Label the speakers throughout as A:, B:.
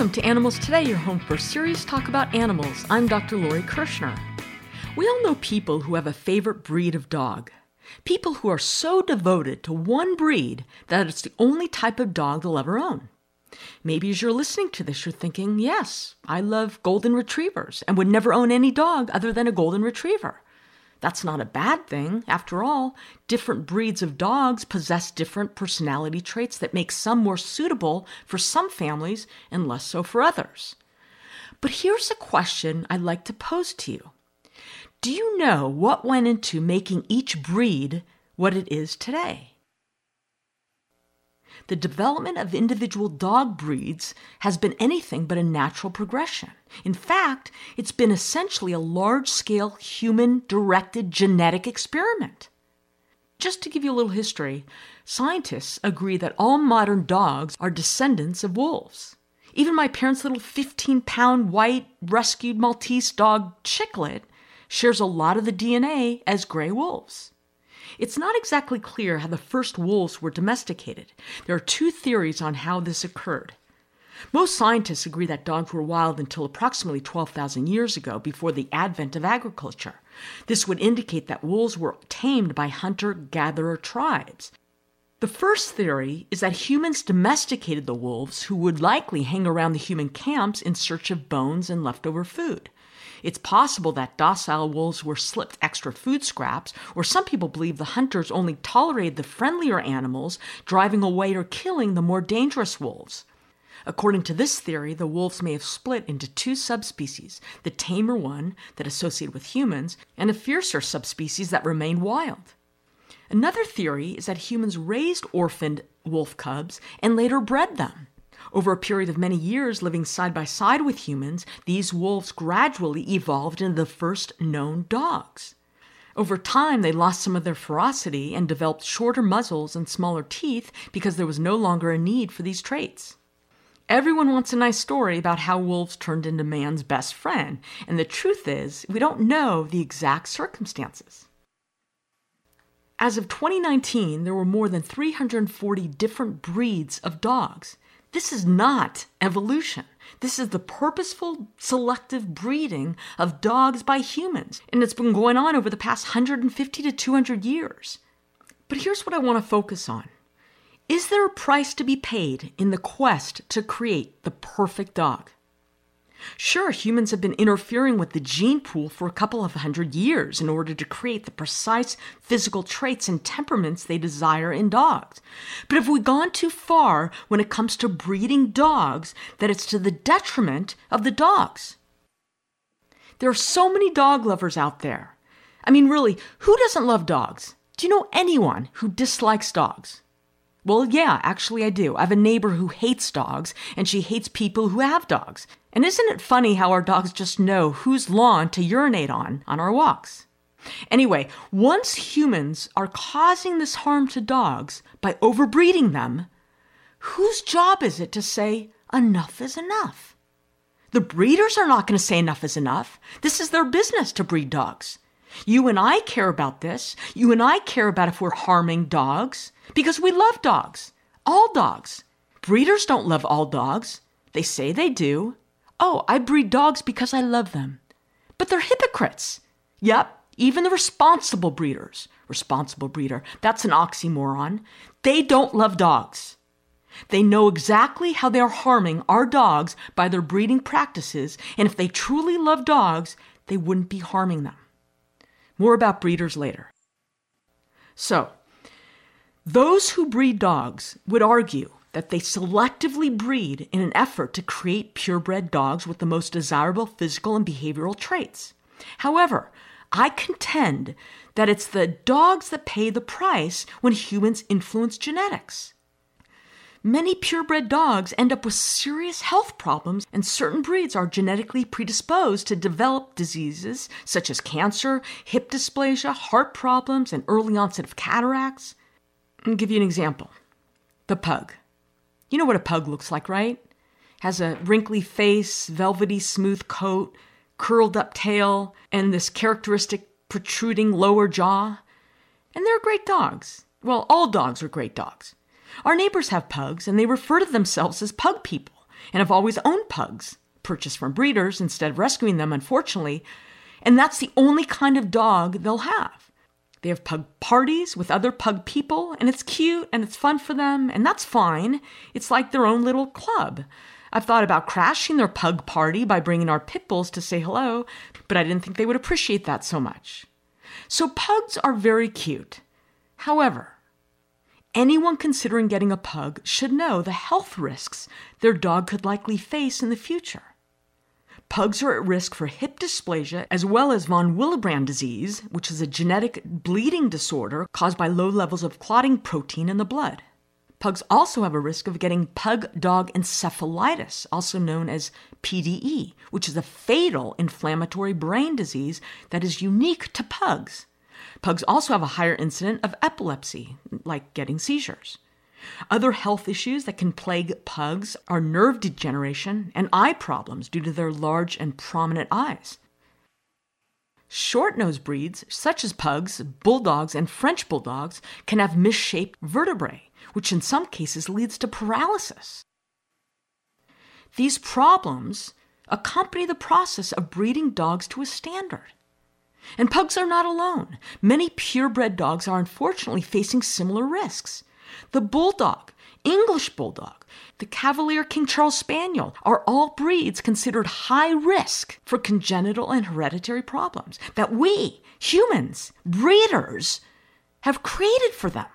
A: Welcome to Animals Today, your home for serious talk about animals. I'm Dr. Lori Kirschner. We all know people who have a favorite breed of dog. People who are so devoted to one breed that it's the only type of dog they'll ever own. Maybe as you're listening to this, you're thinking, yes, I love golden retrievers and would never own any dog other than a golden retriever. That's not a bad thing. After all, different breeds of dogs possess different personality traits that make some more suitable for some families and less so for others. But here's a question I'd like to pose to you Do you know what went into making each breed what it is today? The development of individual dog breeds has been anything but a natural progression. In fact, it's been essentially a large scale human directed genetic experiment. Just to give you a little history, scientists agree that all modern dogs are descendants of wolves. Even my parents' little 15 pound white rescued Maltese dog, Chicklet, shares a lot of the DNA as gray wolves. It's not exactly clear how the first wolves were domesticated. There are two theories on how this occurred. Most scientists agree that dogs were wild until approximately 12,000 years ago, before the advent of agriculture. This would indicate that wolves were tamed by hunter gatherer tribes. The first theory is that humans domesticated the wolves, who would likely hang around the human camps in search of bones and leftover food. It's possible that docile wolves were slipped extra food scraps, or some people believe the hunters only tolerated the friendlier animals, driving away or killing the more dangerous wolves. According to this theory, the wolves may have split into two subspecies the tamer one that associated with humans, and a fiercer subspecies that remained wild. Another theory is that humans raised orphaned wolf cubs and later bred them. Over a period of many years living side by side with humans, these wolves gradually evolved into the first known dogs. Over time, they lost some of their ferocity and developed shorter muzzles and smaller teeth because there was no longer a need for these traits. Everyone wants a nice story about how wolves turned into man's best friend, and the truth is, we don't know the exact circumstances. As of 2019, there were more than 340 different breeds of dogs. This is not evolution. This is the purposeful selective breeding of dogs by humans, and it's been going on over the past 150 to 200 years. But here's what I want to focus on Is there a price to be paid in the quest to create the perfect dog? Sure, humans have been interfering with the gene pool for a couple of hundred years in order to create the precise physical traits and temperaments they desire in dogs. But have we gone too far when it comes to breeding dogs that it's to the detriment of the dogs? There are so many dog lovers out there. I mean, really, who doesn't love dogs? Do you know anyone who dislikes dogs? Well, yeah, actually, I do. I have a neighbor who hates dogs, and she hates people who have dogs. And isn't it funny how our dogs just know whose lawn to urinate on on our walks? Anyway, once humans are causing this harm to dogs by overbreeding them, whose job is it to say enough is enough? The breeders are not going to say enough is enough. This is their business to breed dogs. You and I care about this. You and I care about if we're harming dogs because we love dogs. All dogs. Breeders don't love all dogs. They say they do. Oh, I breed dogs because I love them. But they're hypocrites. Yep, even the responsible breeders. Responsible breeder, that's an oxymoron. They don't love dogs. They know exactly how they are harming our dogs by their breeding practices, and if they truly love dogs, they wouldn't be harming them. More about breeders later. So, those who breed dogs would argue that they selectively breed in an effort to create purebred dogs with the most desirable physical and behavioral traits. However, I contend that it's the dogs that pay the price when humans influence genetics. Many purebred dogs end up with serious health problems, and certain breeds are genetically predisposed to develop diseases such as cancer, hip dysplasia, heart problems, and early onset of cataracts. I'll give you an example the pug. You know what a pug looks like, right? Has a wrinkly face, velvety smooth coat, curled up tail, and this characteristic protruding lower jaw. And they're great dogs. Well, all dogs are great dogs. Our neighbors have pugs, and they refer to themselves as pug people. and have always owned pugs, purchased from breeders instead of rescuing them, unfortunately, and that's the only kind of dog they'll have. They have pug parties with other pug people, and it's cute and it's fun for them, and that's fine. It's like their own little club. I've thought about crashing their pug party by bringing our pit bulls to say hello, but I didn't think they would appreciate that so much. So pugs are very cute. However, anyone considering getting a pug should know the health risks their dog could likely face in the future. Pugs are at risk for hip dysplasia as well as von Willebrand disease, which is a genetic bleeding disorder caused by low levels of clotting protein in the blood. Pugs also have a risk of getting pug dog encephalitis, also known as PDE, which is a fatal inflammatory brain disease that is unique to pugs. Pugs also have a higher incidence of epilepsy, like getting seizures. Other health issues that can plague pugs are nerve degeneration and eye problems due to their large and prominent eyes. Short nosed breeds, such as pugs, bulldogs, and French bulldogs, can have misshaped vertebrae, which in some cases leads to paralysis. These problems accompany the process of breeding dogs to a standard. And pugs are not alone. Many purebred dogs are unfortunately facing similar risks. The Bulldog, English Bulldog, the Cavalier King Charles Spaniel are all breeds considered high risk for congenital and hereditary problems that we, humans, breeders, have created for them.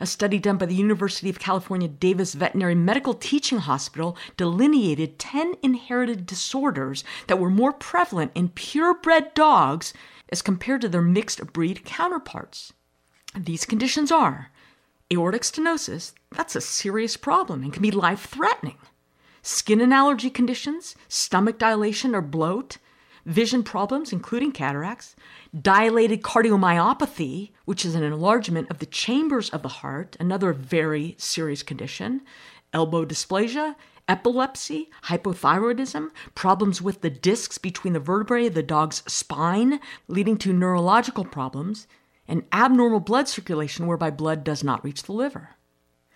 A: A study done by the University of California Davis Veterinary Medical Teaching Hospital delineated 10 inherited disorders that were more prevalent in purebred dogs as compared to their mixed breed counterparts. These conditions are aortic stenosis, that's a serious problem and can be life threatening. Skin and allergy conditions, stomach dilation or bloat, vision problems, including cataracts, dilated cardiomyopathy, which is an enlargement of the chambers of the heart, another very serious condition, elbow dysplasia, epilepsy, hypothyroidism, problems with the discs between the vertebrae of the dog's spine, leading to neurological problems, and abnormal blood circulation whereby blood does not reach the liver.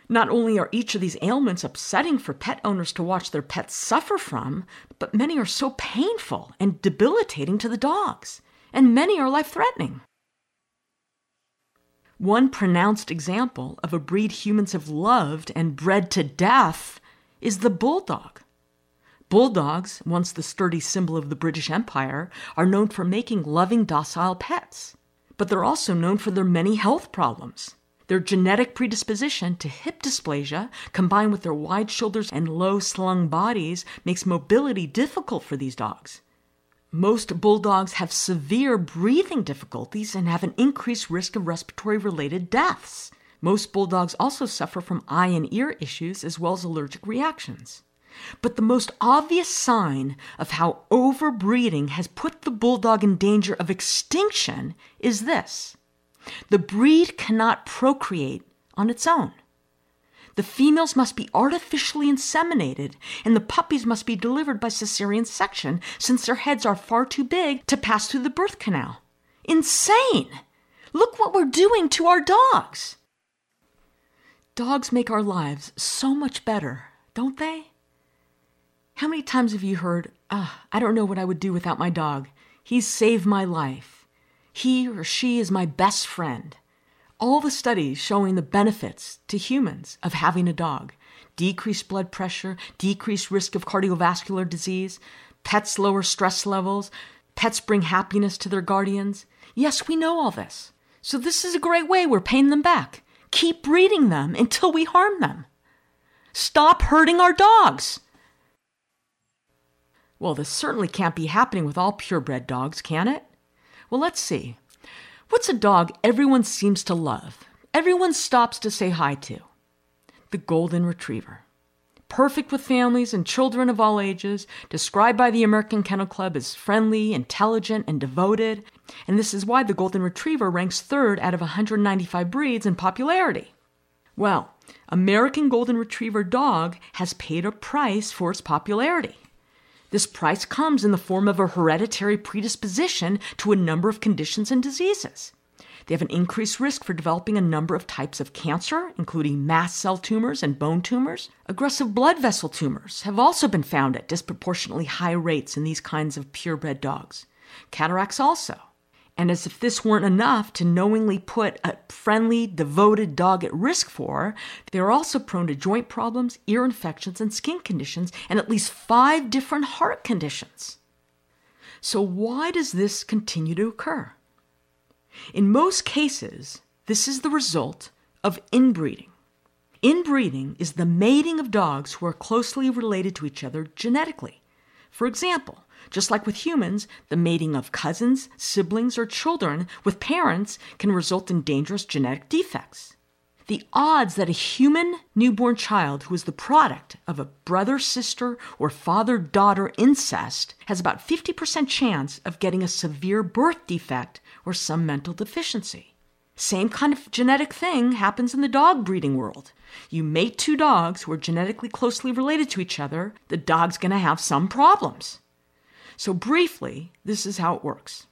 A: Not only are each of these ailments upsetting for pet owners to watch their pets suffer from, but many are so painful and debilitating to the dogs, and many are life threatening. One pronounced example of a breed humans have loved and bred to death is the bulldog. Bulldogs, once the sturdy symbol of the British Empire, are known for making loving, docile pets but they're also known for their many health problems. Their genetic predisposition to hip dysplasia, combined with their wide shoulders and low slung bodies, makes mobility difficult for these dogs. Most bulldogs have severe breathing difficulties and have an increased risk of respiratory related deaths. Most bulldogs also suffer from eye and ear issues as well as allergic reactions. But the most obvious sign of how overbreeding has put the bulldog in danger of extinction is this the breed cannot procreate on its own. The females must be artificially inseminated, and the puppies must be delivered by cesarean section since their heads are far too big to pass through the birth canal. Insane! Look what we're doing to our dogs! Dogs make our lives so much better, don't they? How many times have you heard, ah, I don't know what I would do without my dog. He's saved my life. He or she is my best friend. All the studies showing the benefits to humans of having a dog decreased blood pressure, decreased risk of cardiovascular disease, pets lower stress levels, pets bring happiness to their guardians. Yes, we know all this. So, this is a great way we're paying them back. Keep breeding them until we harm them. Stop hurting our dogs. Well, this certainly can't be happening with all purebred dogs, can it? Well, let's see. What's a dog everyone seems to love? Everyone stops to say hi to? The Golden Retriever. Perfect with families and children of all ages, described by the American Kennel Club as friendly, intelligent, and devoted. And this is why the Golden Retriever ranks third out of 195 breeds in popularity. Well, American Golden Retriever dog has paid a price for its popularity. This price comes in the form of a hereditary predisposition to a number of conditions and diseases. They have an increased risk for developing a number of types of cancer, including mast cell tumors and bone tumors. Aggressive blood vessel tumors have also been found at disproportionately high rates in these kinds of purebred dogs. Cataracts also. And as if this weren't enough to knowingly put a friendly, devoted dog at risk for, they are also prone to joint problems, ear infections, and skin conditions, and at least five different heart conditions. So, why does this continue to occur? In most cases, this is the result of inbreeding. Inbreeding is the mating of dogs who are closely related to each other genetically. For example, just like with humans, the mating of cousins, siblings, or children with parents can result in dangerous genetic defects. The odds that a human newborn child who is the product of a brother sister or father daughter incest has about 50% chance of getting a severe birth defect or some mental deficiency. Same kind of genetic thing happens in the dog breeding world. You mate two dogs who are genetically closely related to each other, the dog's going to have some problems. So, briefly, this is how it works.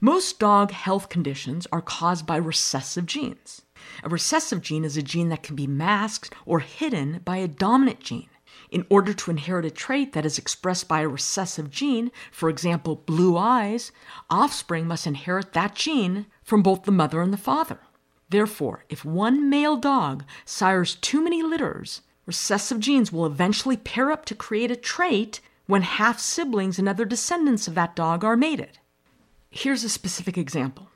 A: Most dog health conditions are caused by recessive genes. A recessive gene is a gene that can be masked or hidden by a dominant gene. In order to inherit a trait that is expressed by a recessive gene, for example, blue eyes, offspring must inherit that gene from both the mother and the father. Therefore, if one male dog sires too many litters, recessive genes will eventually pair up to create a trait when half siblings and other descendants of that dog are mated. Here's a specific example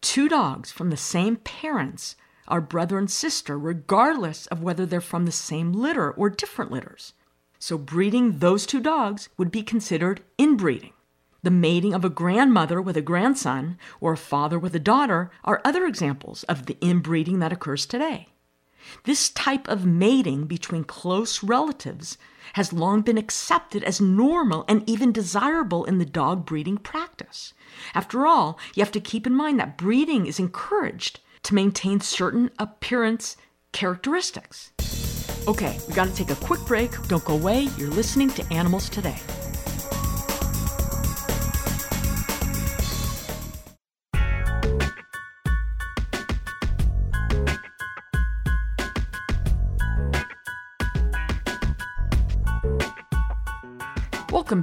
A: two dogs from the same parents are brother and sister, regardless of whether they're from the same litter or different litters. So, breeding those two dogs would be considered inbreeding. The mating of a grandmother with a grandson or a father with a daughter are other examples of the inbreeding that occurs today. This type of mating between close relatives has long been accepted as normal and even desirable in the dog breeding practice. After all, you have to keep in mind that breeding is encouraged to maintain certain appearance characteristics. Okay, we gotta take a quick break. Don't go away. You're listening to Animals Today.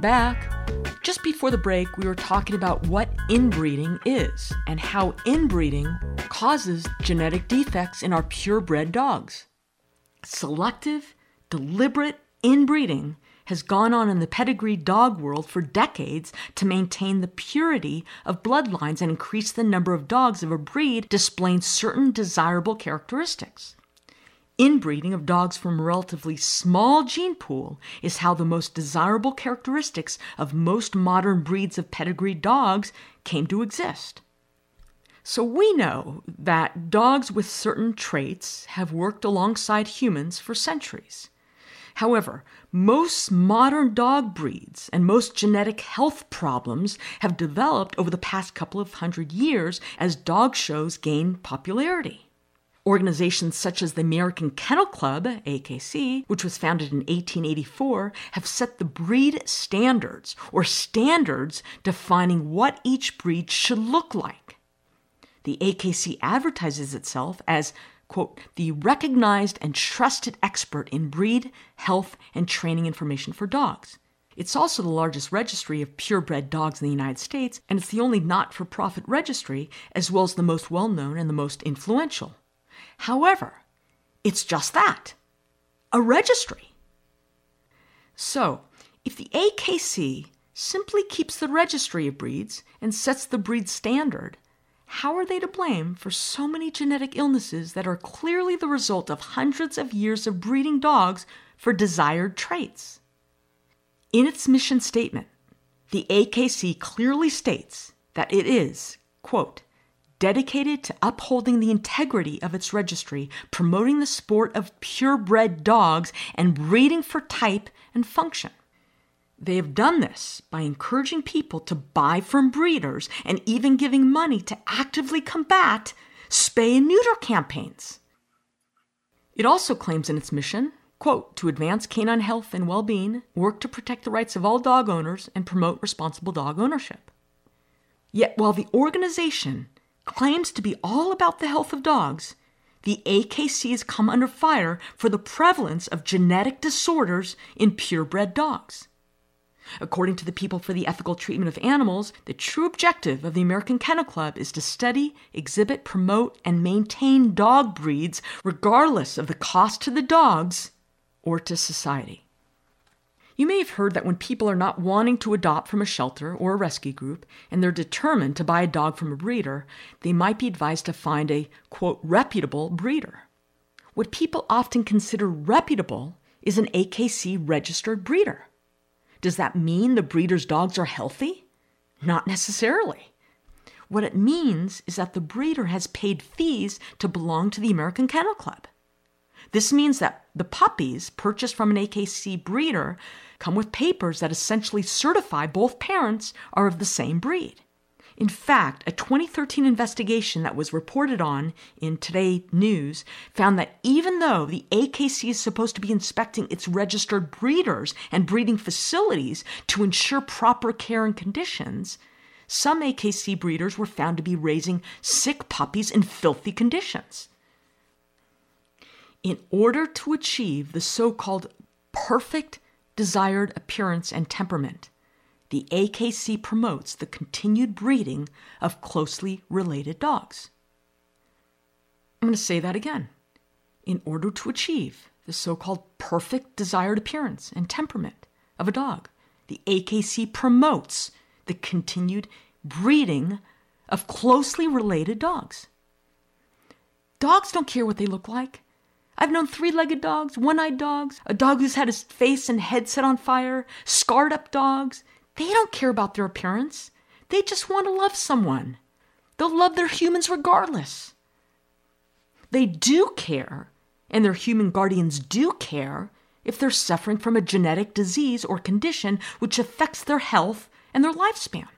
A: Back. Just before the break, we were talking about what inbreeding is and how inbreeding causes genetic defects in our purebred dogs. Selective, deliberate inbreeding has gone on in the pedigree dog world for decades to maintain the purity of bloodlines and increase the number of dogs of a breed displaying certain desirable characteristics. Inbreeding of dogs from a relatively small gene pool is how the most desirable characteristics of most modern breeds of pedigree dogs came to exist. So we know that dogs with certain traits have worked alongside humans for centuries. However, most modern dog breeds and most genetic health problems have developed over the past couple of hundred years as dog shows gain popularity. Organizations such as the American Kennel Club, AKC, which was founded in 1884, have set the breed standards, or standards defining what each breed should look like. The AKC advertises itself as, quote, the recognized and trusted expert in breed, health, and training information for dogs. It's also the largest registry of purebred dogs in the United States, and it's the only not for profit registry, as well as the most well known and the most influential. However, it's just that a registry. So, if the AKC simply keeps the registry of breeds and sets the breed standard, how are they to blame for so many genetic illnesses that are clearly the result of hundreds of years of breeding dogs for desired traits? In its mission statement, the AKC clearly states that it is, quote, dedicated to upholding the integrity of its registry, promoting the sport of purebred dogs, and breeding for type and function. They have done this by encouraging people to buy from breeders and even giving money to actively combat spay and neuter campaigns. It also claims in its mission, quote, to advance canine health and well-being, work to protect the rights of all dog owners and promote responsible dog ownership. Yet while the organization claims to be all about the health of dogs, the AKC has come under fire for the prevalence of genetic disorders in purebred dogs. According to the People for the Ethical Treatment of Animals, the true objective of the American Kennel Club is to study, exhibit, promote, and maintain dog breeds regardless of the cost to the dogs or to society. You may have heard that when people are not wanting to adopt from a shelter or a rescue group and they're determined to buy a dog from a breeder, they might be advised to find a, quote, reputable breeder. What people often consider reputable is an AKC registered breeder. Does that mean the breeder's dogs are healthy? Not necessarily. What it means is that the breeder has paid fees to belong to the American Kennel Club. This means that the puppies purchased from an AKC breeder come with papers that essentially certify both parents are of the same breed. In fact, a 2013 investigation that was reported on in Today News found that even though the AKC is supposed to be inspecting its registered breeders and breeding facilities to ensure proper care and conditions, some AKC breeders were found to be raising sick puppies in filthy conditions. In order to achieve the so called perfect desired appearance and temperament, the AKC promotes the continued breeding of closely related dogs. I'm going to say that again. In order to achieve the so called perfect desired appearance and temperament of a dog, the AKC promotes the continued breeding of closely related dogs. Dogs don't care what they look like. I've known three legged dogs, one eyed dogs, a dog who's had his face and head set on fire, scarred up dogs. They don't care about their appearance. They just want to love someone. They'll love their humans regardless. They do care, and their human guardians do care, if they're suffering from a genetic disease or condition which affects their health and their lifespan.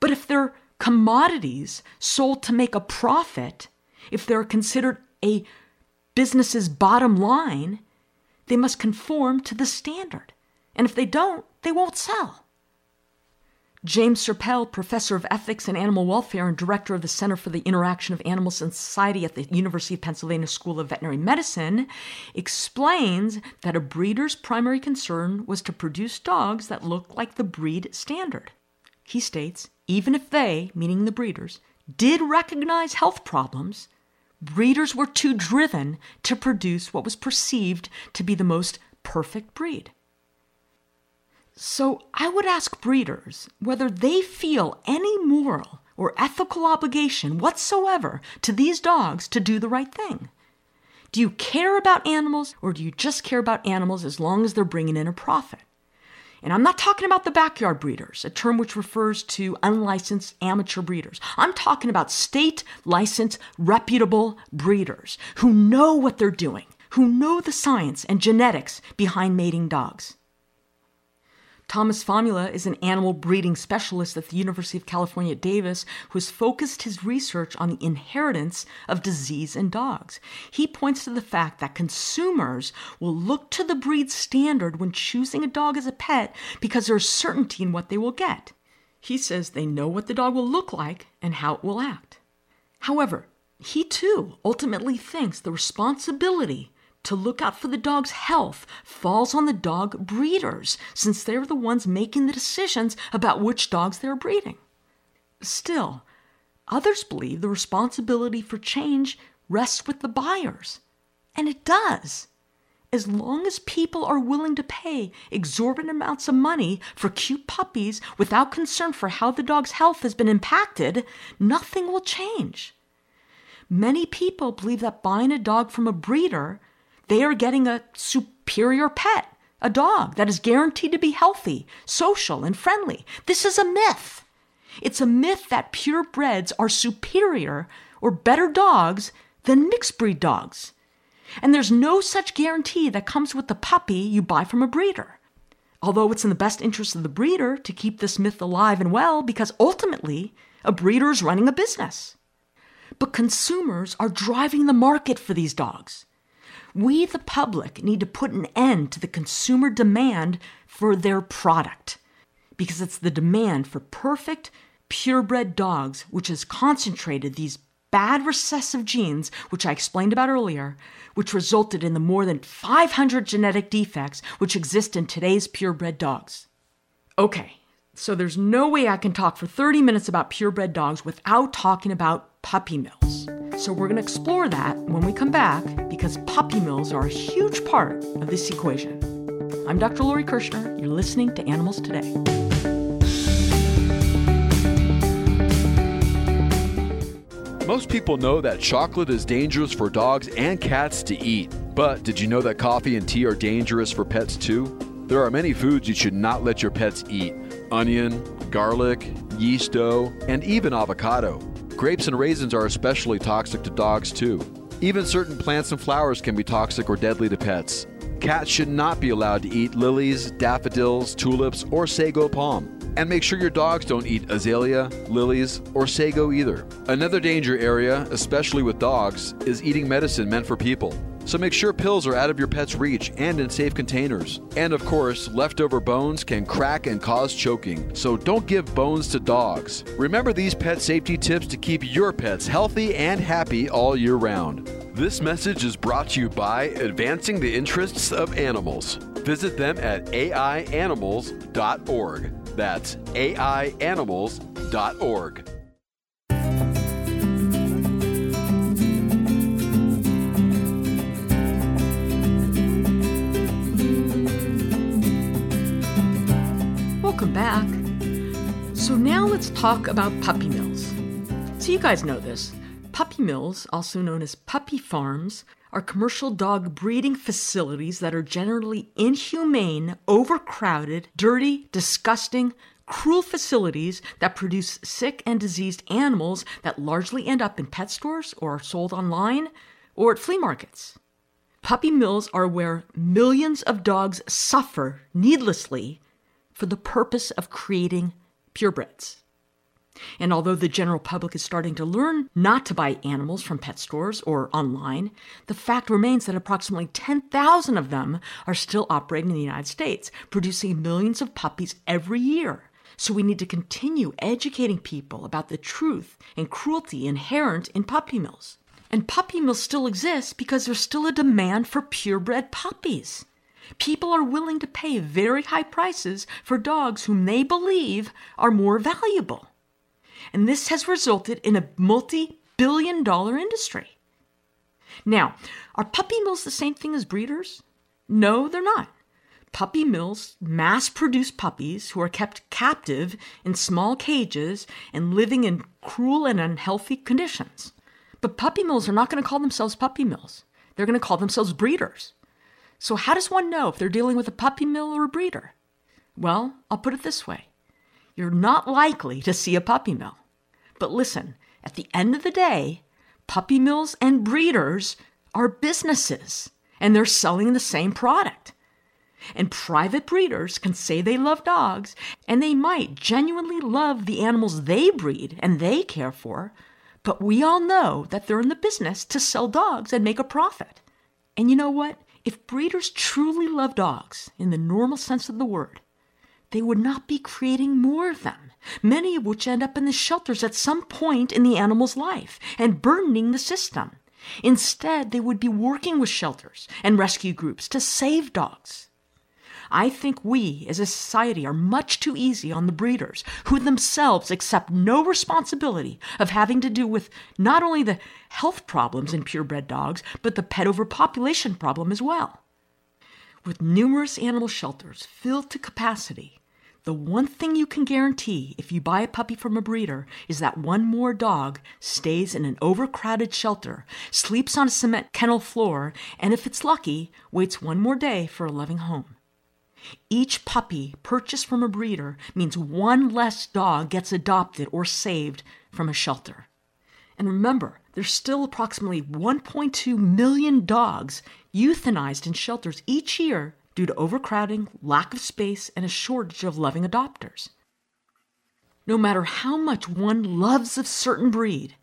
A: But if they're commodities sold to make a profit, if they're considered a business's bottom line, they must conform to the standard. And if they don't, they won't sell. James Serpell, professor of ethics and animal welfare and director of the Center for the Interaction of Animals and Society at the University of Pennsylvania School of Veterinary Medicine, explains that a breeder's primary concern was to produce dogs that look like the breed standard. He states even if they, meaning the breeders, did recognize health problems, breeders were too driven to produce what was perceived to be the most perfect breed. So I would ask breeders whether they feel any moral or ethical obligation whatsoever to these dogs to do the right thing. Do you care about animals or do you just care about animals as long as they're bringing in a profit? And I'm not talking about the backyard breeders, a term which refers to unlicensed amateur breeders. I'm talking about state licensed, reputable breeders who know what they're doing, who know the science and genetics behind mating dogs. Thomas Famula is an animal breeding specialist at the University of California at Davis who has focused his research on the inheritance of disease in dogs. He points to the fact that consumers will look to the breed standard when choosing a dog as a pet because there's certainty in what they will get. He says they know what the dog will look like and how it will act. However, he too ultimately thinks the responsibility to look out for the dog's health falls on the dog breeders, since they're the ones making the decisions about which dogs they're breeding. Still, others believe the responsibility for change rests with the buyers. And it does. As long as people are willing to pay exorbitant amounts of money for cute puppies without concern for how the dog's health has been impacted, nothing will change. Many people believe that buying a dog from a breeder they are getting a superior pet, a dog that is guaranteed to be healthy, social, and friendly. This is a myth. It's a myth that purebreds are superior or better dogs than mixed breed dogs. And there's no such guarantee that comes with the puppy you buy from a breeder. Although it's in the best interest of the breeder to keep this myth alive and well because ultimately a breeder is running a business. But consumers are driving the market for these dogs. We, the public, need to put an end to the consumer demand for their product because it's the demand for perfect, purebred dogs, which has concentrated these bad recessive genes, which I explained about earlier, which resulted in the more than 500 genetic defects which exist in today's purebred dogs. Okay, so there's no way I can talk for 30 minutes about purebred dogs without talking about puppy mills. So we're going to explore that when we come back because puppy mills are a huge part of this equation. I'm Dr. Lori Kirschner. You're listening to Animals Today.
B: Most people know that chocolate is dangerous for dogs and cats to eat. But did you know that coffee and tea are dangerous for pets too? There are many foods you should not let your pets eat onion, garlic, yeast dough, and even avocado. Grapes and raisins are especially toxic to dogs too. Even certain plants and flowers can be toxic or deadly to pets. Cats should not be allowed to eat lilies, daffodils, tulips, or sago palm. And make sure your dogs don't eat azalea, lilies, or sago either. Another danger area, especially with dogs, is eating medicine meant for people. So make sure pills are out of your pet's reach and in safe containers. And of course, leftover bones can crack and cause choking, so don't give bones to dogs. Remember these pet safety tips to keep your pets healthy and happy all year round. This message is brought to you by Advancing the Interests of Animals. Visit them at aianimals.org. That's aianimals.org.
A: Welcome back. So now let's talk about puppy mills. So you guys know this. Puppy mills, also known as puppy farms, are commercial dog breeding facilities that are generally inhumane, overcrowded, dirty, disgusting, cruel facilities that produce sick and diseased animals that largely end up in pet stores or are sold online or at flea markets. Puppy mills are where millions of dogs suffer needlessly for the purpose of creating purebreds. And although the general public is starting to learn not to buy animals from pet stores or online, the fact remains that approximately 10,000 of them are still operating in the United States, producing millions of puppies every year. So we need to continue educating people about the truth and cruelty inherent in puppy mills. And puppy mills still exist because there's still a demand for purebred puppies. People are willing to pay very high prices for dogs whom they believe are more valuable and this has resulted in a multi billion dollar industry. Now, are puppy mills the same thing as breeders? No, they're not. Puppy mills mass produce puppies who are kept captive in small cages and living in cruel and unhealthy conditions. But puppy mills are not going to call themselves puppy mills. They're going to call themselves breeders. So, how does one know if they're dealing with a puppy mill or a breeder? Well, I'll put it this way you're not likely to see a puppy mill. But listen, at the end of the day, puppy mills and breeders are businesses and they're selling the same product. And private breeders can say they love dogs and they might genuinely love the animals they breed and they care for, but we all know that they're in the business to sell dogs and make a profit. And you know what? If breeders truly love dogs in the normal sense of the word, they would not be creating more of them, many of which end up in the shelters at some point in the animal's life and burdening the system. Instead, they would be working with shelters and rescue groups to save dogs. I think we as a society are much too easy on the breeders, who themselves accept no responsibility of having to do with not only the health problems in purebred dogs, but the pet overpopulation problem as well. With numerous animal shelters filled to capacity, the one thing you can guarantee if you buy a puppy from a breeder is that one more dog stays in an overcrowded shelter, sleeps on a cement kennel floor, and if it's lucky, waits one more day for a loving home. Each puppy purchased from a breeder means one less dog gets adopted or saved from a shelter. And remember, there's still approximately 1.2 million dogs euthanized in shelters each year due to overcrowding, lack of space, and a shortage of loving adopters. No matter how much one loves a certain breed,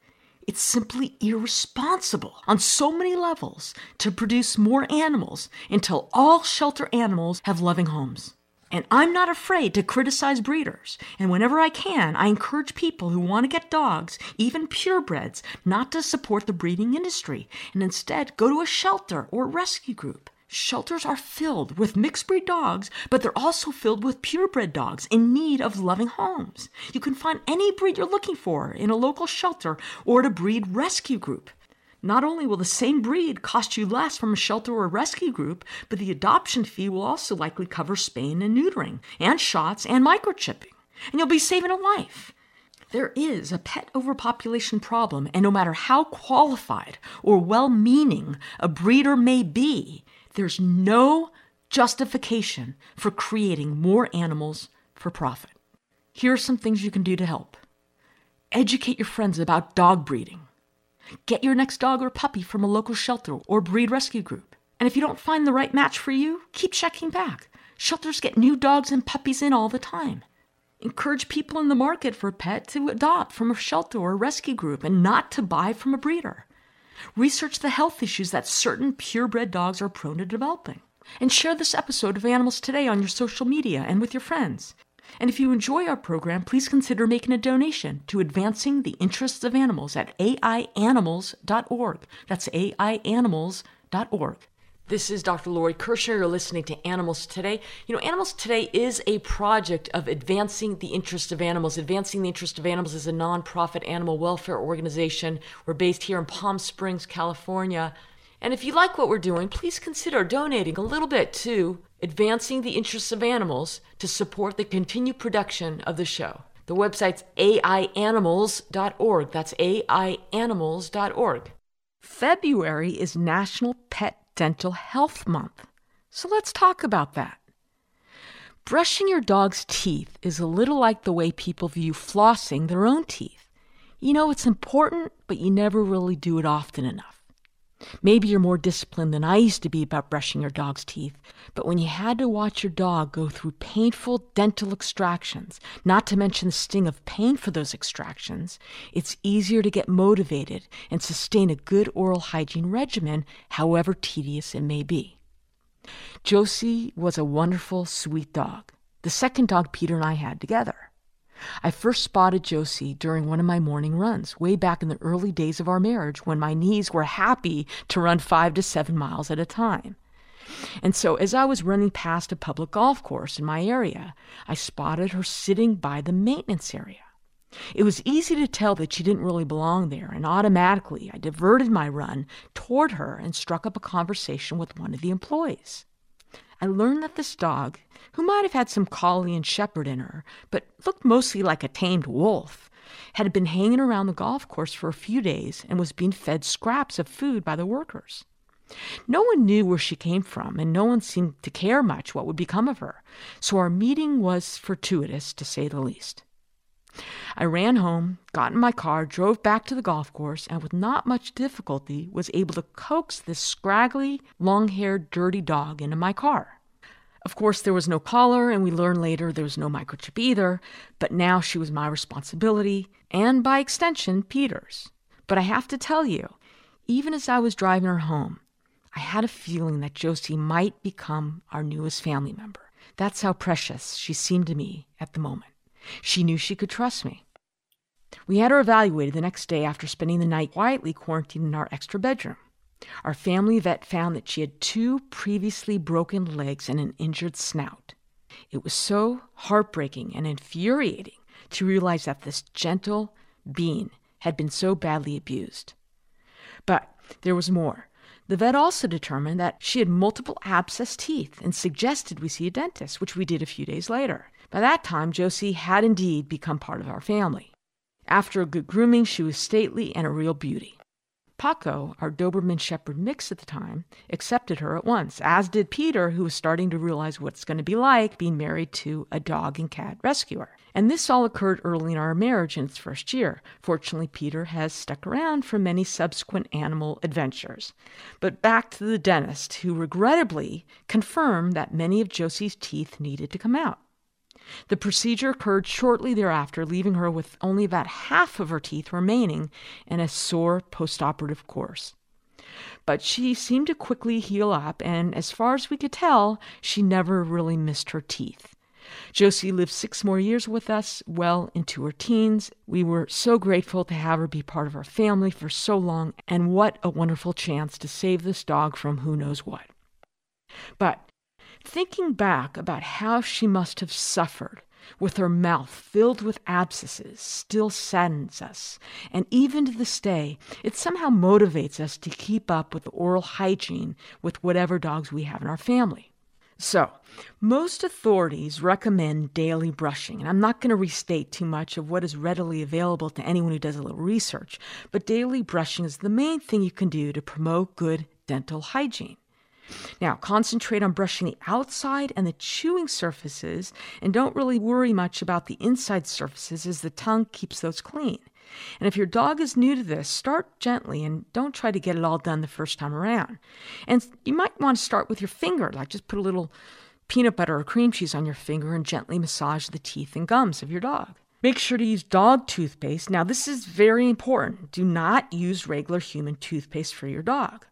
A: it's simply irresponsible on so many levels to produce more animals until all shelter animals have loving homes. And I'm not afraid to criticize breeders. And whenever I can, I encourage people who want to get dogs, even purebreds, not to support the breeding industry and instead go to a shelter or rescue group. Shelters are filled with mixed breed dogs, but they're also filled with purebred dogs in need of loving homes. You can find any breed you're looking for in a local shelter or at a breed rescue group. Not only will the same breed cost you less from a shelter or rescue group, but the adoption fee will also likely cover spaying and neutering, and shots and microchipping. And you'll be saving a life. There is a pet overpopulation problem, and no matter how qualified or well meaning a breeder may be, there's no justification for creating more animals for profit. Here are some things you can do to help educate your friends about dog breeding. Get your next dog or puppy from a local shelter or breed rescue group. And if you don't find the right match for you, keep checking back. Shelters get new dogs and puppies in all the time. Encourage people in the market for a pet to adopt from a shelter or a rescue group and not to buy from a breeder. Research the health issues that certain purebred dogs are prone to developing. And share this episode of Animals Today on your social media and with your friends. And if you enjoy our program, please consider making a donation to Advancing the Interests of Animals at aianimals.org. That's aianimals.org. This is Dr. Lori Kirschner. You're listening to Animals Today. You know, Animals Today is a project of advancing the interest of animals. Advancing the Interest of Animals is a nonprofit animal welfare organization. We're based here in Palm Springs, California. And if you like what we're doing, please consider donating a little bit to Advancing the Interests of Animals to support the continued production of the show. The website's aianimals.org. That's aianimals.org. February is National Pet Dental Health Month. So let's talk about that. Brushing your dog's teeth is a little like the way people view flossing their own teeth. You know, it's important, but you never really do it often enough. Maybe you're more disciplined than I used to be about brushing your dog's teeth, but when you had to watch your dog go through painful dental extractions, not to mention the sting of pain for those extractions, it's easier to get motivated and sustain a good oral hygiene regimen, however tedious it may be. Josie was a wonderful, sweet dog, the second dog Peter and I had together. I first spotted Josie during one of my morning runs, way back in the early days of our marriage when my knees were happy to run five to seven miles at a time. And so, as I was running past a public golf course in my area, I spotted her sitting by the maintenance area. It was easy to tell that she didn't really belong there, and automatically I diverted my run toward her and struck up a conversation with one of the employees. I learned that this dog, who might have had some collie and shepherd in her, but looked mostly like a tamed wolf, had been hanging around the golf course for a few days and was being fed scraps of food by the workers. No one knew where she came from, and no one seemed to care much what would become of her, so our meeting was fortuitous, to say the least. I ran home, got in my car, drove back to the golf course, and with not much difficulty was able to coax this scraggly, long haired, dirty dog into my car. Of course, there was no collar, and we learned later there was no microchip either, but now she was my responsibility, and by extension, Peter's. But I have to tell you, even as I was driving her home, I had a feeling that Josie might become our newest family member. That's how precious she seemed to me at the moment. She knew she could trust me. We had her evaluated the next day after spending the night quietly quarantined in our extra bedroom. Our family vet found that she had two previously broken legs and an injured snout. It was so heartbreaking and infuriating to realize that this gentle being had been so badly abused. But there was more. The vet also determined that she had multiple abscessed teeth and suggested we see a dentist, which we did a few days later. By that time, Josie had indeed become part of our family. After a good grooming, she was stately and a real beauty. Paco, our Doberman Shepherd mix at the time, accepted her at once, as did Peter, who was starting to realize what it's going to be like being married to a dog and cat rescuer. And this all occurred early in our marriage in its first year. Fortunately, Peter has stuck around for many subsequent animal adventures. But back to the dentist, who regrettably confirmed that many of Josie's teeth needed to come out. The procedure occurred shortly thereafter, leaving her with only about half of her teeth remaining and a sore postoperative course. But she seemed to quickly heal up, and as far as we could tell, she never really missed her teeth. Josie lived six more years with us, well into her teens. We were so grateful to have her be part of our family for so long, and what a wonderful chance to save this dog from who knows what. But thinking back about how she must have suffered with her mouth filled with abscesses still saddens us, and even to this day, it somehow motivates us to keep up with oral hygiene with whatever dogs we have in our family. So, most authorities recommend daily brushing, and I'm not going to restate too much of what is readily available to anyone who does a little research, but daily brushing is the main thing you can do to promote good dental hygiene. Now, concentrate on brushing the outside and the chewing surfaces, and don't really worry much about the inside surfaces as the tongue keeps those clean. And if your dog is new to this, start gently and don't try to get it all done the first time around. And you might want to start with your finger, like just put a little peanut butter or cream cheese on your finger and gently massage the teeth and gums of your dog. Make sure to use dog toothpaste. Now, this is very important. Do not use regular human toothpaste for your dog.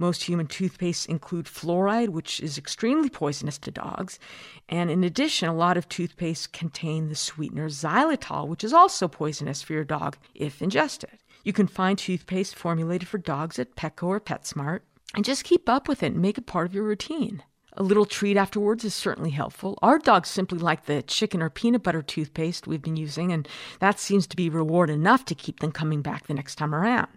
A: Most human toothpastes include fluoride, which is extremely poisonous to dogs. And in addition, a lot of toothpaste contain the sweetener xylitol, which is also poisonous for your dog if ingested. You can find toothpaste formulated for dogs at Petco or PetSmart. And just keep up with it and make it part of your routine. A little treat afterwards is certainly helpful. Our dogs simply like the chicken or peanut butter toothpaste we've been using, and that seems to be reward enough to keep them coming back the next time around.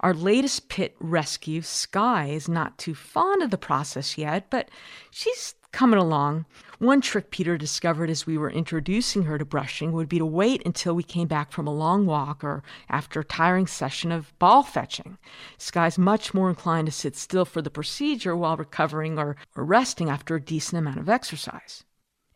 A: Our latest pit rescue, Sky, is not too fond of the process yet, but she's coming along. One trick Peter discovered as we were introducing her to brushing would be to wait until we came back from a long walk or after a tiring session of ball fetching. Sky's much more inclined to sit still for the procedure while recovering or, or resting after a decent amount of exercise.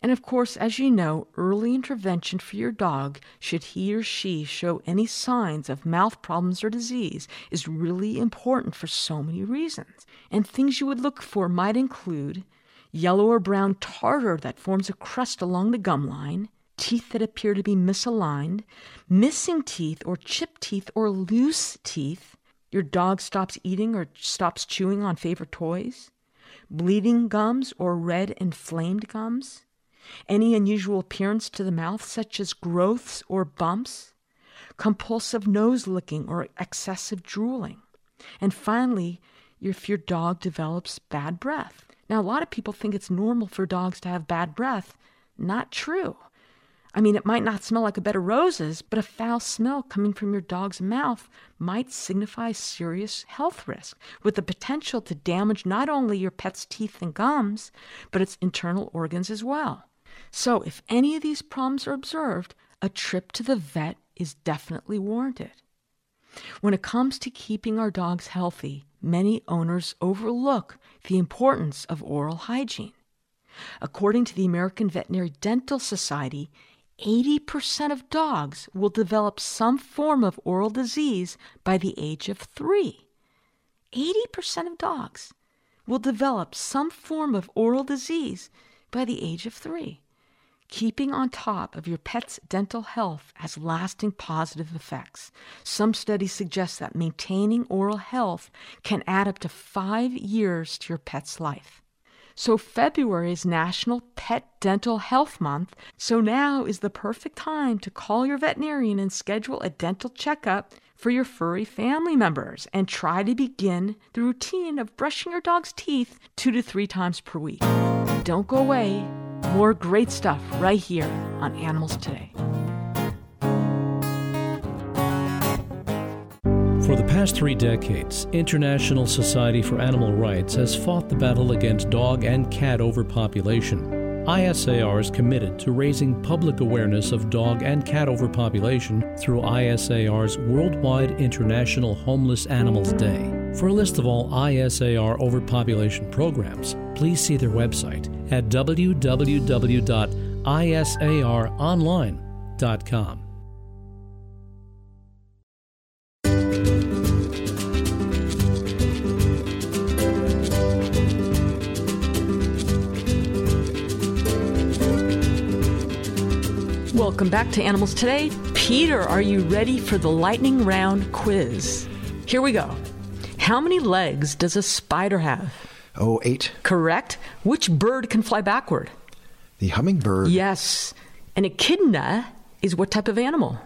A: And of course, as you know, early intervention for your dog, should he or she show any signs of mouth problems or disease, is really important for so many reasons. And things you would look for might include yellow or brown tartar that forms a crust along the gum line, teeth that appear to be misaligned, missing teeth or chipped teeth or loose teeth, your dog stops eating or stops chewing on favorite toys, bleeding gums or red inflamed gums any unusual appearance to the mouth, such as growths or bumps, compulsive nose licking or excessive drooling. And finally, if your dog develops bad breath. Now, a lot of people think it's normal for dogs to have bad breath. Not true. I mean, it might not smell like a bed of roses, but a foul smell coming from your dog's mouth might signify serious health risk, with the potential to damage not only your pet's teeth and gums, but its internal organs as well. So, if any of these problems are observed, a trip to the vet is definitely warranted. When it comes to keeping our dogs healthy, many owners overlook the importance of oral hygiene. According to the American Veterinary Dental Society, 80% of dogs will develop some form of oral disease by the age of three. 80% of dogs will develop some form of oral disease by the age of three. Keeping on top of your pet's dental health has lasting positive effects. Some studies suggest that maintaining oral health can add up to five years to your pet's life. So, February is National Pet Dental Health Month, so now is the perfect time to call your veterinarian and schedule a dental checkup for your furry family members and try to begin the routine of brushing your dog's teeth two to three times per week. Don't go away. More great stuff right here on Animals Today.
C: For the past three decades, International Society for Animal Rights has fought the battle against dog and cat overpopulation. ISAR is committed to raising public awareness of dog and cat overpopulation through ISAR's Worldwide International Homeless Animals Day. For a list of all ISAR overpopulation programs, please see their website at www.isaronline.com.
A: Welcome back to Animals Today. Peter, are you ready for the lightning round quiz? Here we go. How many legs does a spider have?
D: Oh, eight.
A: Correct. Which bird can fly backward?
D: The hummingbird.
A: Yes. An echidna is what type of animal?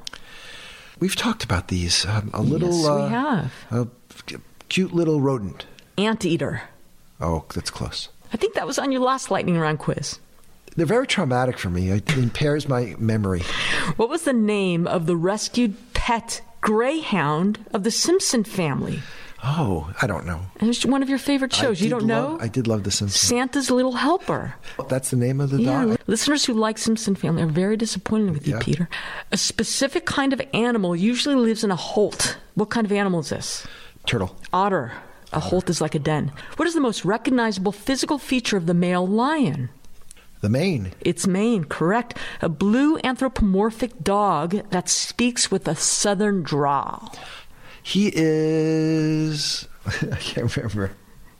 D: We've talked about these. Um, a little.
A: Yes, we
D: uh,
A: have.
D: A cute little rodent.
A: Anteater.
D: Oh, that's close.
A: I think that was on your last lightning round quiz.
D: They're very traumatic for me. It impairs my memory.
A: What was the name of the rescued pet greyhound of the Simpson family?
D: Oh, I don't know.
A: And it's one of your favorite
D: I
A: shows. You don't know?
D: love- I did love The Simpsons.
A: Santa's Little Helper.
D: That's the name of the
A: Yeah,
D: dog.
A: listeners who like Simpson family are very disappointed with you,
D: Yeah.
A: Peter. A specific kind of animal usually lives in a holt. What kind of animal is this?
D: Turtle.
A: Otter. A holt is like a den. What is the most recognizable physical feature of the male lion?
D: The mane.
A: Its mane, correct. A blue anthropomorphic dog that speaks with a southern drawl.
D: He is. I can't remember.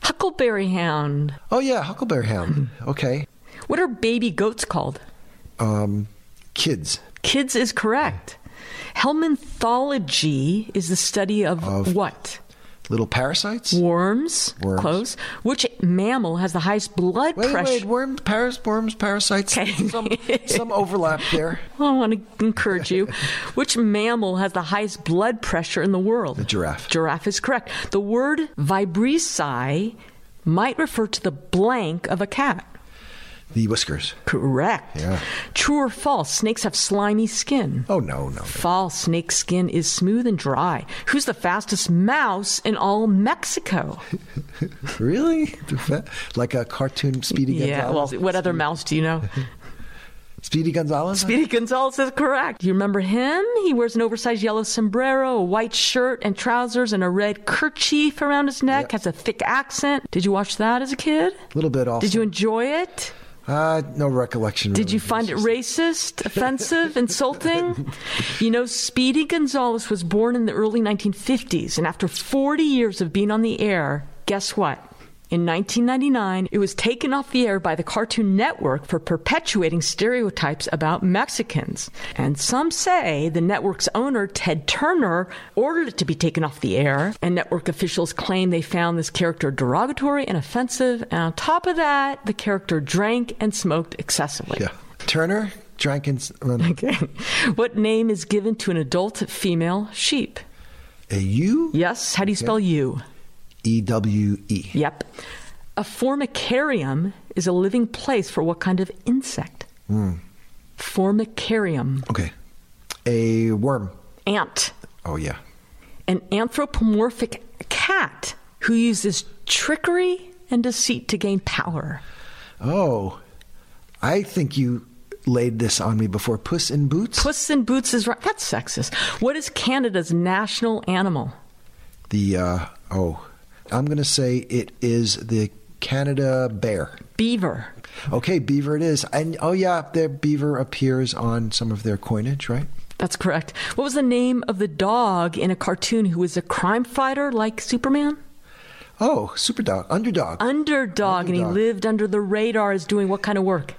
A: Huckleberry hound.
D: Oh yeah, Huckleberry Hound. Okay.
A: What are baby goats called?
D: Um, kids.
A: Kids is correct. Helminthology is the study of,
D: Of-
A: what?
D: Little parasites.
A: Worms.
D: Worms.
A: Close. Which mammal has the highest blood
D: Wait,
A: pressure?
D: wait, worms, paras, worms, parasites.
A: Okay.
D: Some, some overlap there.
A: I want to encourage you. Which mammal has the highest blood pressure in the world?
D: The giraffe.
A: Giraffe is correct. The word vibrissae might refer to the blank of a cat.
D: The whiskers.
A: Correct.
D: Yeah.
A: True or false? Snakes have slimy skin.
D: Oh no, no.
A: False. Snake skin is smooth and dry. Who's the fastest mouse in all Mexico?
D: Really? Like a cartoon Speedy
A: Yeah. Well, what other mouse do you know?
D: Speedy Gonzales.
A: Speedy Gonzales is correct. You remember him? He wears an oversized yellow sombrero, a white shirt and trousers, and a red kerchief around his neck.
D: Yep.
A: Has a thick accent. Did you watch that as a kid?
D: A little bit also.
A: Did you enjoy it?
D: Uh, no recollection.
A: Did
D: really.
A: you find it racist, offensive, insulting? You know, Speedy Gonzalez was born in the early 1950s, and after 40 years of being on the air, guess what? In 1999, it was taken off the air by the Cartoon Network for perpetuating stereotypes about Mexicans. And some say the network's owner, Ted Turner, ordered it to be taken off the air, and network officials claim they found this character derogatory and offensive. And on top of that, the character drank and smoked excessively.
D: Yeah. Turner drank and
A: Okay. What name is given to an adult female sheep?
D: a U
A: Yes. How do you spell you?
D: E W E.
A: Yep. A formicarium is a living place for what kind of insect? Formicarium.
D: Okay. A worm.
A: Ant.
D: Oh yeah.
A: An anthropomorphic cat who uses trickery and deceit to gain power.
D: Oh, I think you laid this on me before. Puss in Boots.
A: Puss in Boots is right. That's sexist. What is Canada's national animal?
D: The uh, oh, I'm going to say it is the Canada bear.
A: Beaver.
D: Okay, beaver it is. And oh yeah, their beaver appears on some of their coinage, right?
A: That's correct. What was the name of the dog in a cartoon who was a crime fighter like Superman?
D: Oh, super dog, underdog.
A: Underdog, and he lived under the radar is doing what kind of work?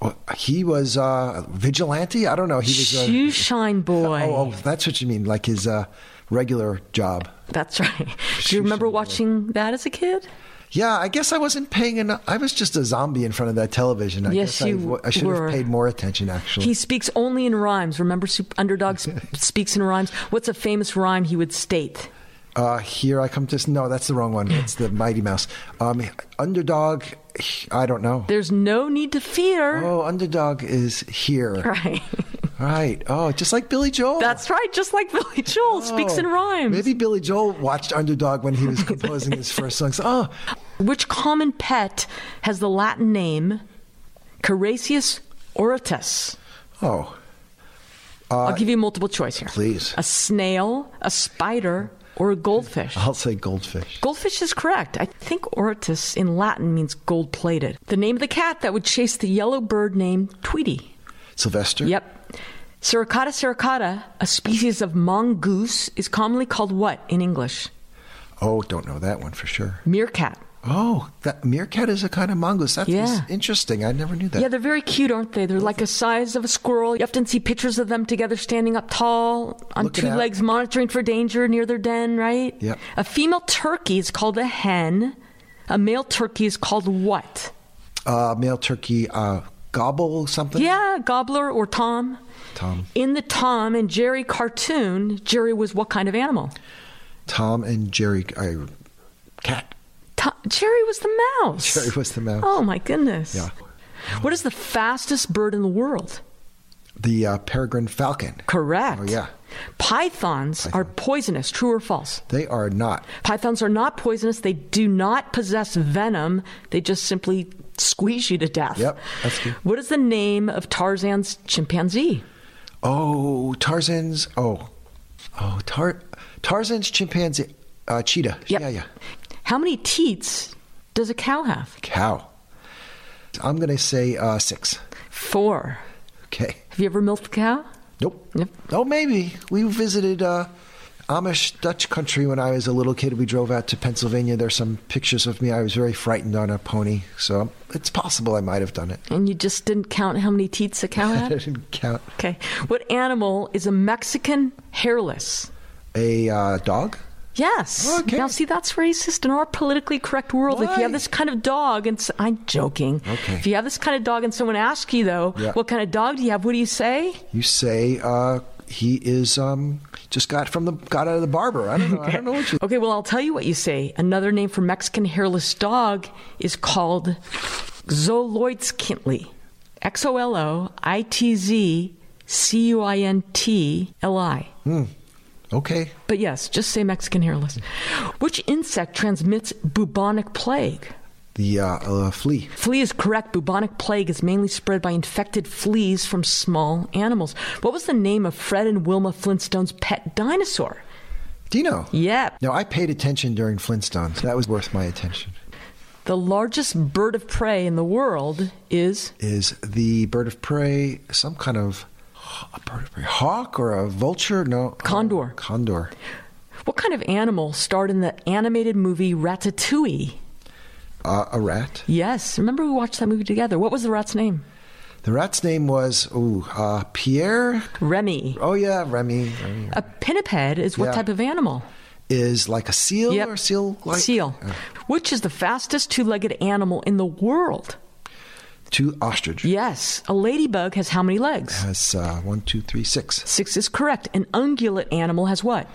D: Well, he was uh, vigilante. I don't know. He was. Uh,
A: Shoe shine boy.
D: oh, oh, that's what you mean, like his uh, regular job.
A: That's right. Do you remember watching that as a kid?
D: Yeah, I guess I wasn't paying enough. I was just a zombie in front of that television. I
A: Yes,
D: guess
A: you
D: I, I should
A: were.
D: have paid more attention. Actually,
A: He speaks only in rhymes. Remember, Underdog speaks in rhymes. What's a famous rhyme he would state?
D: Uh, here I come to. No, that's the wrong one. It's the Mighty Mouse. Um, underdog. I don't know.
A: There's no need to fear.
D: Oh, underdog is here.
A: Right.
D: Right. Oh, just like Billy Joel.
A: That's right. Just like Billy Joel speaks in
D: Oh,
A: rhymes.
D: Maybe Billy Joel watched Underdog when he was composing his first songs. Oh,
A: Which common pet has the Latin name Carassius auratus?
D: oh, uh,
A: I'll give you multiple choice here.
D: please.
A: A snail, a spider, or a goldfish?
D: I'll say goldfish.
A: Goldfish is correct. I think auratus in Latin means gold plated. The name of the cat that would chase the yellow bird named Tweety.
D: Sylvester.
A: Yep. Suricata suricata, a species of mongoose, is commonly called what in English?
D: Oh, don't know that one for sure.
A: Meerkat.
D: Oh, that meerkat is a kind of mongoose. That's
A: Yeah.
D: interesting. I never knew that.
A: Yeah, they're very cute, aren't they? They're like the size of a squirrel. You often see pictures of them together standing up tall on
D: Looking
A: two
D: out.
A: legs, monitoring for danger near their den, right?
D: Yep.
A: A female turkey is called a hen. A male turkey is called what?
D: Uh, male turkey, uh, Gobble something?
A: Yeah, Gobbler or Tom.
D: Tom.
A: In the Tom and Jerry cartoon, Jerry was what kind of animal?
D: Tom and Jerry. Uh, cat.
A: Tom, Jerry was the mouse.
D: Jerry was the mouse.
A: Oh my goodness.
D: Yeah.
A: What is the fastest bird in the world?
D: The uh, peregrine falcon.
A: Correct.
D: Oh, yeah.
A: Pythons are poisonous, true or false?
D: They are not.
A: Pythons are not poisonous. They do not possess venom. They just simply squeeze you to death.
D: Yep, that's good.
A: What is the name of Tarzan's chimpanzee?
D: Oh, Tarzan's. Oh, oh, Tar, Tarzan's chimpanzee, uh, cheetah.
A: Yep.
D: Yeah, yeah.
A: How many teats does a cow have?
D: Cow. I'm gonna say uh, six.
A: Four.
D: Okay.
A: Have you ever milked a cow?
D: Nope.
A: Yep.
D: Oh, maybe we visited uh, Amish Dutch country when I was a little kid. We drove out to Pennsylvania. There's some pictures of me. I was very frightened on a pony, so it's possible I might have done it.
A: And you just didn't count how many teats a cow had.
D: I didn't count.
A: Okay. What animal is a Mexican hairless?
D: A uh, dog.
A: Yes.
D: Okay.
A: Now, see, that's racist in our politically correct world. If you have this kind of dog, and I'm joking.
D: Okay.
A: If you have this kind of dog, and someone asks you though,
D: Yeah.
A: what kind of dog do you have? What do you say?
D: You say uh, he is um, just got from the got out of the barber. I don't know. I don't know what you.
A: Okay. Well, I'll tell you what you say. Another name for Mexican hairless dog is called Xoloitzcuintli. X O L O I T Z C U I N T L I.
D: Okay.
A: But yes, just say Mexican hairless. Which insect transmits bubonic plague?
D: The uh, uh, flea.
A: Flea is correct. Bubonic plague is mainly spread by infected fleas from small animals. What was the name of Fred and Wilma Flintstone's pet dinosaur?
D: Dino.
A: Yep.
D: No, I paid attention during Flintstones. That was worth my attention.
A: The largest bird of prey in the world is
D: Is the bird of prey some kind of a bird of prey hawk or a vulture? No.
A: Condor.
D: Oh, condor.
A: what kind of animal starred in the animated movie Ratatouille?
D: Uh, a rat.
A: Yes, remember we watched that movie together. What was the rat's name?
D: The rat's name was ooh, uh, Pierre.
A: Remy.
D: Oh yeah, Remy. Remy.
A: A pinniped is what
D: Yeah.
A: type of animal?
D: Is like a seal
A: Yep.
D: or seal like
A: Seal. Which is the fastest two-legged animal in the world?
D: Two ostrich.
A: Yes, a ladybug has how many legs?
D: Has uh, one, two, three, six
A: Six is correct. An ungulate animal has what?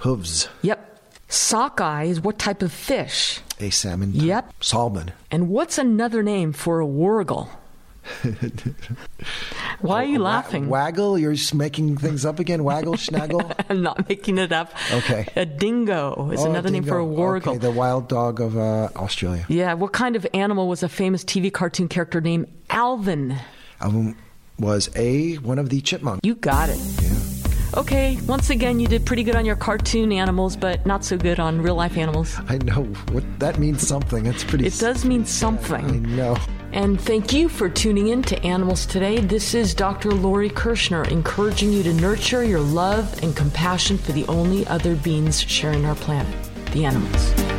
D: hooves.
A: Yep. Sockeye is what type of fish?
D: A salmon.
A: Yep.
D: Salmon.
A: And what's another name for a wargle? Why are you laughing?
D: waggle. You're just making things up again. Waggle, snaggle.
A: I'm not making it up.
D: Okay.
A: A dingo is
D: Oh,
A: another name for a
D: dingo.
A: wargle.
D: Okay, the wild dog of uh, Australia.
A: yeah, what kind of animal was a famous TV cartoon character named Alvin?
D: Alvin was a one of the chipmunks.
A: You got it.
D: Yeah.
A: Okay, once again, you did pretty good on your cartoon animals, but not so good on real life animals.
D: I know what that means. Something. That's pretty.
A: It does mean something.
D: I know.
A: And thank you for tuning in to Animals Today. This is Dr. Lori Kirschner encouraging you to nurture your love and compassion for the only other beings sharing our planet, the animals.